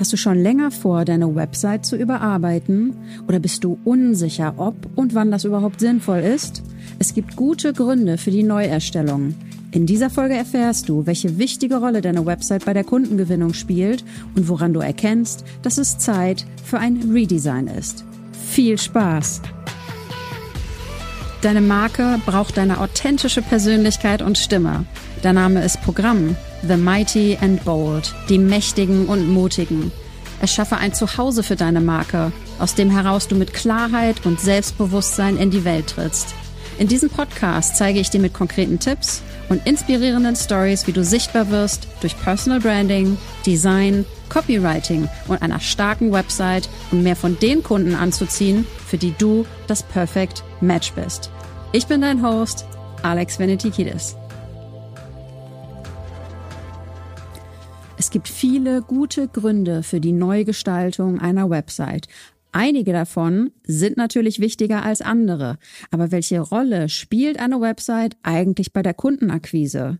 Hast du schon länger vor, deine Website zu überarbeiten? Oder bist du unsicher, ob und wann das überhaupt sinnvoll ist? Es gibt gute Gründe für die Neuerstellung. In dieser Folge erfährst du, welche wichtige Rolle deine Website bei der Kundengewinnung spielt und woran du erkennst, dass es Zeit für ein Redesign ist. Viel Spaß! Deine Marke braucht deine authentische Persönlichkeit und Stimme. Der Name ist Programm The Mighty and Bold, die Mächtigen und Mutigen. Erschaffe ein Zuhause für deine Marke, aus dem heraus du mit Klarheit und Selbstbewusstsein in die Welt trittst. In diesem Podcast zeige ich dir mit konkreten Tipps und inspirierenden Stories, wie du sichtbar wirst durch Personal Branding, Design, Copywriting und einer starken Website, um mehr von den Kunden anzuziehen, für die du das Perfect Match bist. Ich bin dein Host, Alex Venetikidis. Es gibt viele gute Gründe für die Neugestaltung einer Website. Einige davon sind natürlich wichtiger als andere. Aber welche Rolle spielt eine Website eigentlich bei der Kundenakquise?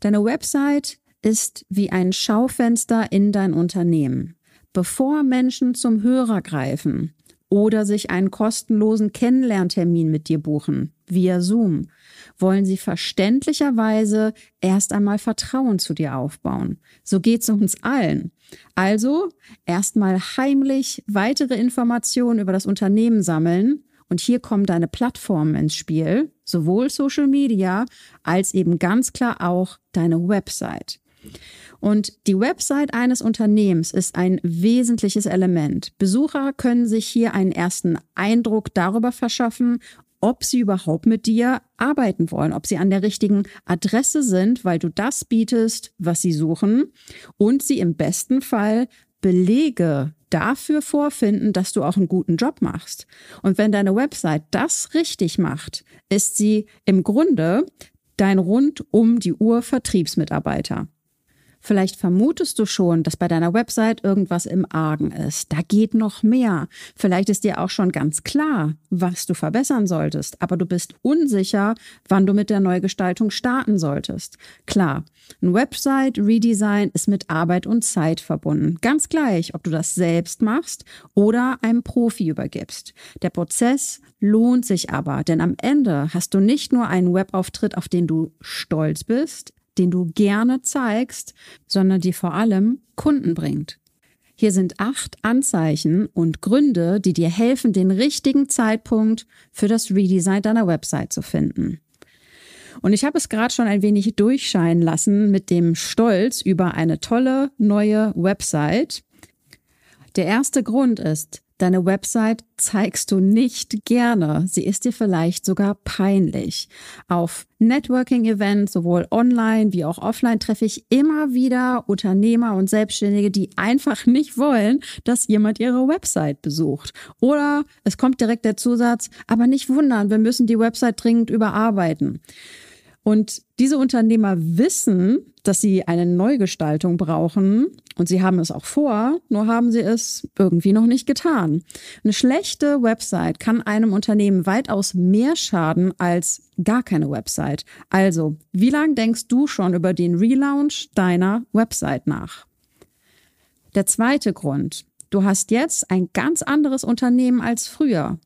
Deine Website ist wie ein Schaufenster in dein Unternehmen. Bevor Menschen zum Hörer greifen oder sich einen kostenlosen Kennenlerntermin mit dir buchen, via Zoom, wollen sie verständlicherweise erst einmal Vertrauen zu dir aufbauen. So geht's uns allen. Also erstmal heimlich weitere Informationen über das Unternehmen sammeln. Und hier kommen deine Plattformen ins Spiel, sowohl Social Media als eben ganz klar auch deine Website. Und die Website eines Unternehmens ist ein wesentliches Element. Besucher können sich hier einen ersten Eindruck darüber verschaffen, ob sie überhaupt mit dir arbeiten wollen, ob sie an der richtigen Adresse sind, weil du das bietest, was sie suchen und sie im besten Fall Belege dafür vorfinden, dass du auch einen guten Job machst. Und wenn deine Website das richtig macht, ist sie im Grunde dein rund um die Uhr Vertriebsmitarbeiter. Vielleicht vermutest du schon, dass bei deiner Website irgendwas im Argen ist. Da geht noch mehr. Vielleicht ist dir auch schon ganz klar, was du verbessern solltest, aber du bist unsicher, wann du mit der Neugestaltung starten solltest. Klar, ein Website-Redesign ist mit Arbeit und Zeit verbunden. Ganz gleich, ob du das selbst machst oder einem Profi übergibst. Der Prozess lohnt sich aber, denn am Ende hast du nicht nur einen Webauftritt, auf den du stolz bist, den du gerne zeigst, sondern die vor allem Kunden bringt. Hier sind acht Anzeichen und Gründe, die dir helfen, den richtigen Zeitpunkt für das Redesign deiner Website zu finden. Und ich habe es gerade schon ein wenig durchscheinen lassen mit dem Stolz über eine tolle neue Website. Der erste Grund ist, Deine Website zeigst du nicht gerne. Sie ist dir vielleicht sogar peinlich. Auf Networking-Events, sowohl online wie auch offline, treffe ich immer wieder Unternehmer und Selbstständige, die einfach nicht wollen, dass jemand ihre Website besucht. Oder es kommt direkt der Zusatz, aber nicht wundern, wir müssen die Website dringend überarbeiten. Und diese Unternehmer wissen, dass sie eine Neugestaltung brauchen und sie haben es auch vor, nur haben sie es irgendwie noch nicht getan. Eine schlechte Website kann einem Unternehmen weitaus mehr schaden als gar keine Website. Also, wie lange denkst du schon über den Relaunch deiner Website nach? Der zweite Grund. Du hast jetzt ein ganz anderes Unternehmen als früher.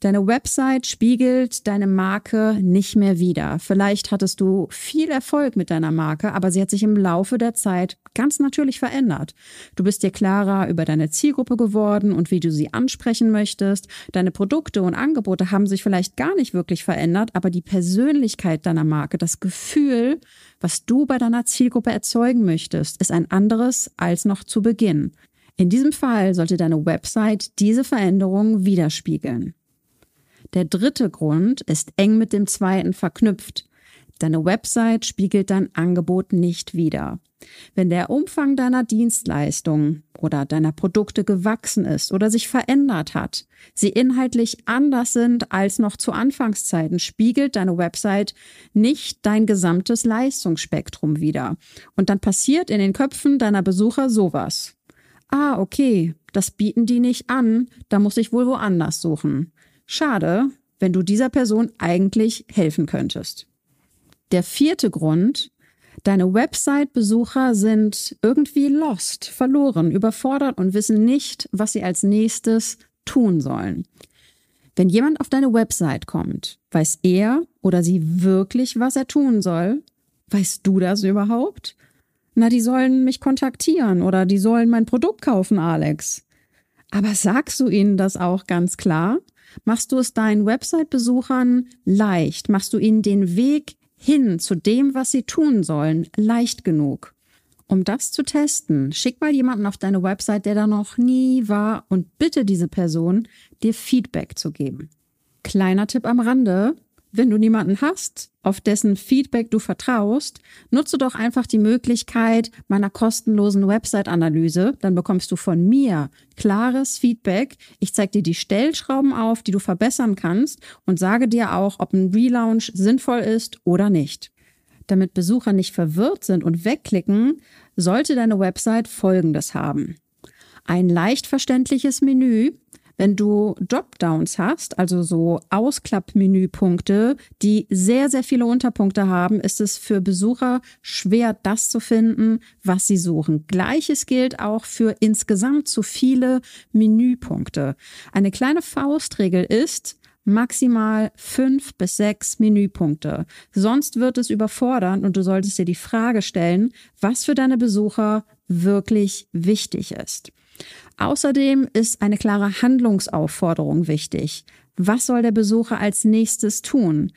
Deine Website spiegelt deine Marke nicht mehr wider. Vielleicht hattest du viel Erfolg mit deiner Marke, aber sie hat sich im Laufe der Zeit ganz natürlich verändert. Du bist dir klarer über deine Zielgruppe geworden und wie du sie ansprechen möchtest. Deine Produkte und Angebote haben sich vielleicht gar nicht wirklich verändert, aber die Persönlichkeit deiner Marke, das Gefühl, was du bei deiner Zielgruppe erzeugen möchtest, ist ein anderes als noch zu Beginn. In diesem Fall sollte deine Website diese Veränderung widerspiegeln. Der dritte Grund ist eng mit dem zweiten verknüpft. Deine Website spiegelt dein Angebot nicht wider. Wenn der Umfang deiner Dienstleistung oder deiner Produkte gewachsen ist oder sich verändert hat, sie inhaltlich anders sind als noch zu Anfangszeiten, spiegelt deine Website nicht dein gesamtes Leistungsspektrum wider. Und dann passiert in den Köpfen deiner Besucher sowas. Ah, okay, das bieten die nicht an, da muss ich wohl woanders suchen. Schade, wenn du dieser Person eigentlich helfen könntest. Der vierte Grund, Deine Website-Besucher sind irgendwie lost, verloren, überfordert und wissen nicht, was sie als nächstes tun sollen. Wenn jemand auf deine Website kommt, weiß er oder sie wirklich, was er tun soll? Weißt du das überhaupt? Na, die sollen mich kontaktieren oder die sollen mein Produkt kaufen, Alex. Aber sagst du ihnen das auch ganz klar? Machst du es deinen Website-Besuchern leicht? Machst du ihnen den Weg hin zu dem, was sie tun sollen, leicht genug? Um das zu testen, schick mal jemanden auf deine Website, der da noch nie war und bitte diese Person, dir Feedback zu geben. Kleiner Tipp am Rande. Wenn du niemanden hast, auf dessen Feedback du vertraust, nutze doch einfach die Möglichkeit meiner kostenlosen Website-Analyse. Dann bekommst du von mir klares Feedback. Ich zeige dir die Stellschrauben auf, die du verbessern kannst und sage dir auch, ob ein Relaunch sinnvoll ist oder nicht. Damit Besucher nicht verwirrt sind und wegklicken, sollte deine Website Folgendes haben. Ein leicht verständliches Menü, wenn du Dropdowns hast, also so Ausklappmenüpunkte, die sehr, sehr viele Unterpunkte haben, ist es für Besucher schwer, das zu finden, was sie suchen. Gleiches gilt auch für insgesamt zu viele Menüpunkte. Eine kleine Faustregel ist, maximal fünf bis sechs Menüpunkte. Sonst wird es überfordern und du solltest dir die Frage stellen, was für deine Besucher wirklich wichtig ist. Außerdem ist eine klare Handlungsaufforderung wichtig. Was soll der Besucher als nächstes tun?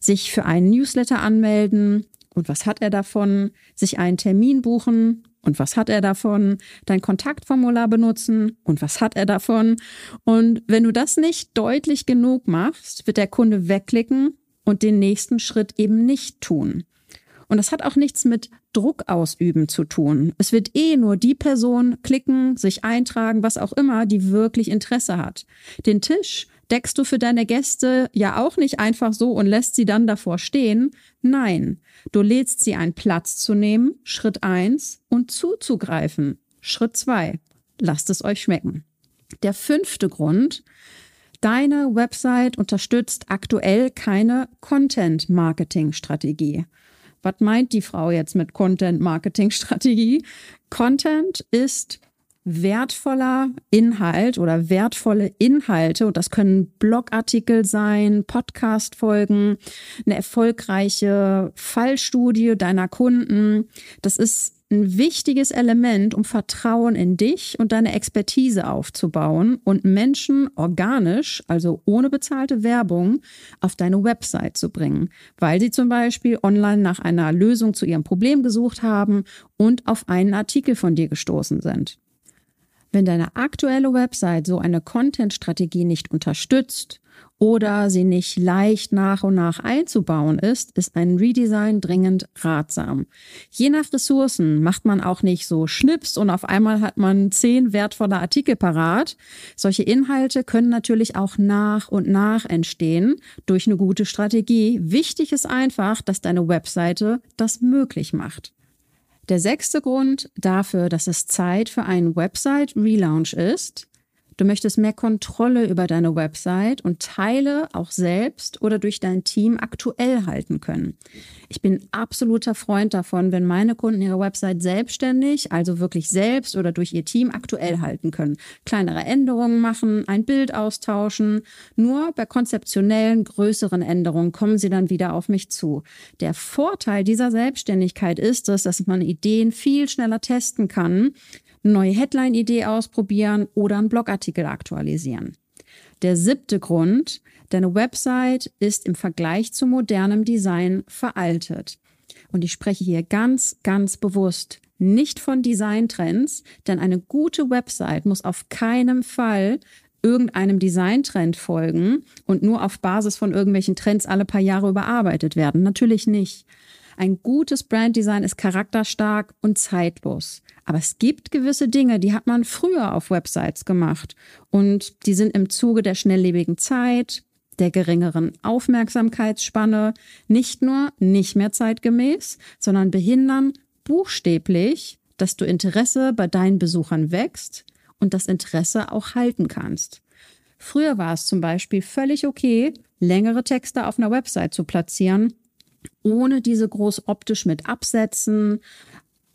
Sich für einen Newsletter anmelden, und was hat er davon? Sich einen Termin buchen und was hat er davon? Dein Kontaktformular benutzen und was hat er davon? Und wenn du das nicht deutlich genug machst, wird der Kunde wegklicken und den nächsten Schritt eben nicht tun. Und das hat auch nichts mit Druck ausüben zu tun. Es wird eh nur die Person klicken, sich eintragen, was auch immer, die wirklich Interesse hat. Den Tisch deckst du für deine Gäste ja auch nicht einfach so und lässt sie dann davor stehen. Nein, du lädst sie einen Platz zu nehmen, Schritt eins, und zuzugreifen, Schritt zwei. Lasst es euch schmecken. Der fünfte Grund, deine Website unterstützt aktuell keine Content-Marketing-Strategie. Was meint die Frau jetzt mit Content-Marketing-Strategie? Content ist wertvoller Inhalt oder wertvolle Inhalte, und das können Blogartikel sein, Podcast-Folgen, eine erfolgreiche Fallstudie deiner Kunden. Das ist ein wichtiges Element, um Vertrauen in dich und deine Expertise aufzubauen und Menschen organisch, also ohne bezahlte Werbung, auf deine Website zu bringen, weil sie zum Beispiel online nach einer Lösung zu ihrem Problem gesucht haben und auf einen Artikel von dir gestoßen sind. Wenn deine aktuelle Website so eine Content-Strategie nicht unterstützt oder sie nicht leicht nach und nach einzubauen ist, ist ein Redesign dringend ratsam. Je nach Ressourcen macht man auch nicht so Schnips und auf einmal hat man zehn wertvolle Artikel parat. Solche Inhalte können natürlich auch nach und nach entstehen durch eine gute Strategie. Wichtig ist einfach, dass deine Webseite das möglich macht. Der sechste Grund dafür, dass es Zeit für einen Website-Relaunch ist, Du möchtest mehr Kontrolle über deine Website und Teile auch selbst oder durch dein Team aktuell halten können. Ich bin absoluter Freund davon, wenn meine Kunden ihre Website selbstständig, also wirklich selbst oder durch ihr Team aktuell halten können. Kleinere Änderungen machen, ein Bild austauschen. Nur bei konzeptionellen, größeren Änderungen kommen sie dann wieder auf mich zu. Der Vorteil dieser Selbstständigkeit ist es, dass man Ideen viel schneller testen kann, eine neue Headline-Idee ausprobieren oder einen Blogartikel aktualisieren. Der siebte Grund, deine Website ist im Vergleich zu modernem Design veraltet. Und ich spreche hier ganz, ganz bewusst nicht von Designtrends, denn eine gute Website muss auf keinen Fall irgendeinem Designtrend folgen und nur auf Basis von irgendwelchen Trends alle paar Jahre überarbeitet werden. Natürlich nicht. Ein gutes Branddesign ist charakterstark und zeitlos. Aber es gibt gewisse Dinge, die hat man früher auf Websites gemacht. Und die sind im Zuge der schnelllebigen Zeit, der geringeren Aufmerksamkeitsspanne nicht nur nicht mehr zeitgemäß, sondern behindern buchstäblich, dass du Interesse bei deinen Besuchern wächst und das Interesse auch halten kannst. Früher war es zum Beispiel völlig okay, längere Texte auf einer Website zu platzieren, ohne diese groß optisch mit Absätzen,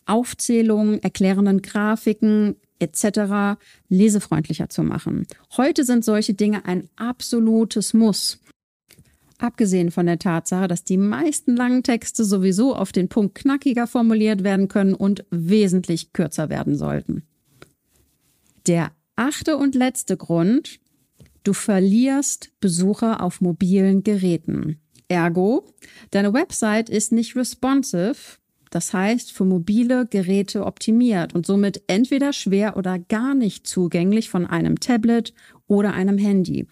Aufzählungen, erklärenden Grafiken etc. lesefreundlicher zu machen. Heute sind solche Dinge ein absolutes Muss. Abgesehen von der Tatsache, dass die meisten langen Texte sowieso auf den Punkt knackiger formuliert werden können und wesentlich kürzer werden sollten. Der achte und letzte Grund, du verlierst Besucher auf mobilen Geräten. Ergo, deine Website ist nicht responsive, das heißt für mobile Geräte optimiert und somit entweder schwer oder gar nicht zugänglich von einem Tablet oder einem Handy.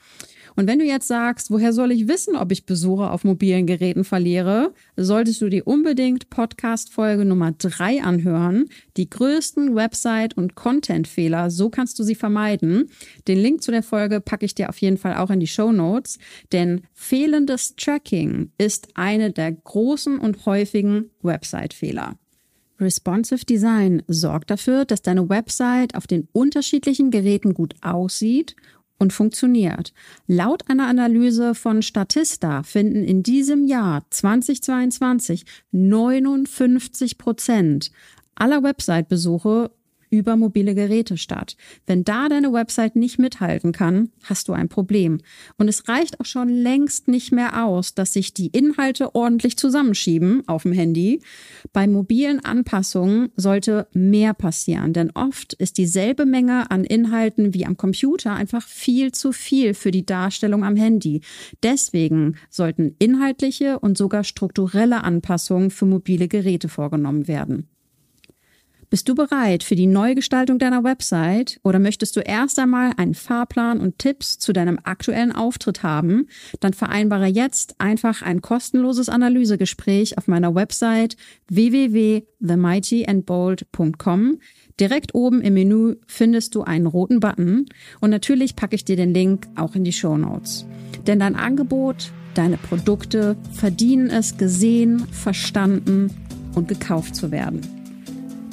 Und wenn du jetzt sagst, woher soll ich wissen, ob ich Besucher auf mobilen Geräten verliere, solltest du dir unbedingt Podcast-Folge Nummer drei anhören. Die größten Website- und Content-Fehler, so kannst du sie vermeiden. Den Link zu der Folge packe ich dir auf jeden Fall auch in die Show Notes, denn fehlendes Tracking ist eine der großen und häufigen Website-Fehler. Responsive Design sorgt dafür, dass deine Website auf den unterschiedlichen Geräten gut aussieht und funktioniert. Laut einer Analyse von Statista finden in diesem Jahr 2022 59 Prozent aller Website-Besuche über mobile Geräte statt. Wenn da deine Website nicht mithalten kann, hast du ein Problem. Und es reicht auch schon längst nicht mehr aus, dass sich die Inhalte ordentlich zusammenschieben auf dem Handy. Bei mobilen Anpassungen sollte mehr passieren, denn oft ist dieselbe Menge an Inhalten wie am Computer einfach viel zu viel für die Darstellung am Handy. Deswegen sollten inhaltliche und sogar strukturelle Anpassungen für mobile Geräte vorgenommen werden. Bist du bereit für die Neugestaltung deiner Website oder möchtest du erst einmal einen Fahrplan und Tipps zu deinem aktuellen Auftritt haben? Dann vereinbare jetzt einfach ein kostenloses Analysegespräch auf meiner Website www.themightyandbold.com. Direkt oben im Menü findest du einen roten Button und natürlich packe ich dir den Link auch in die Show Notes. Denn dein Angebot, deine Produkte verdienen es, gesehen, verstanden und gekauft zu werden.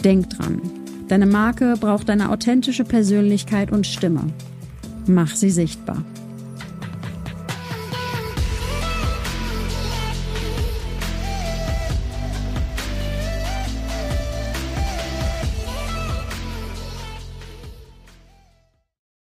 Denk dran, deine Marke braucht eine authentische Persönlichkeit und Stimme. Mach sie sichtbar.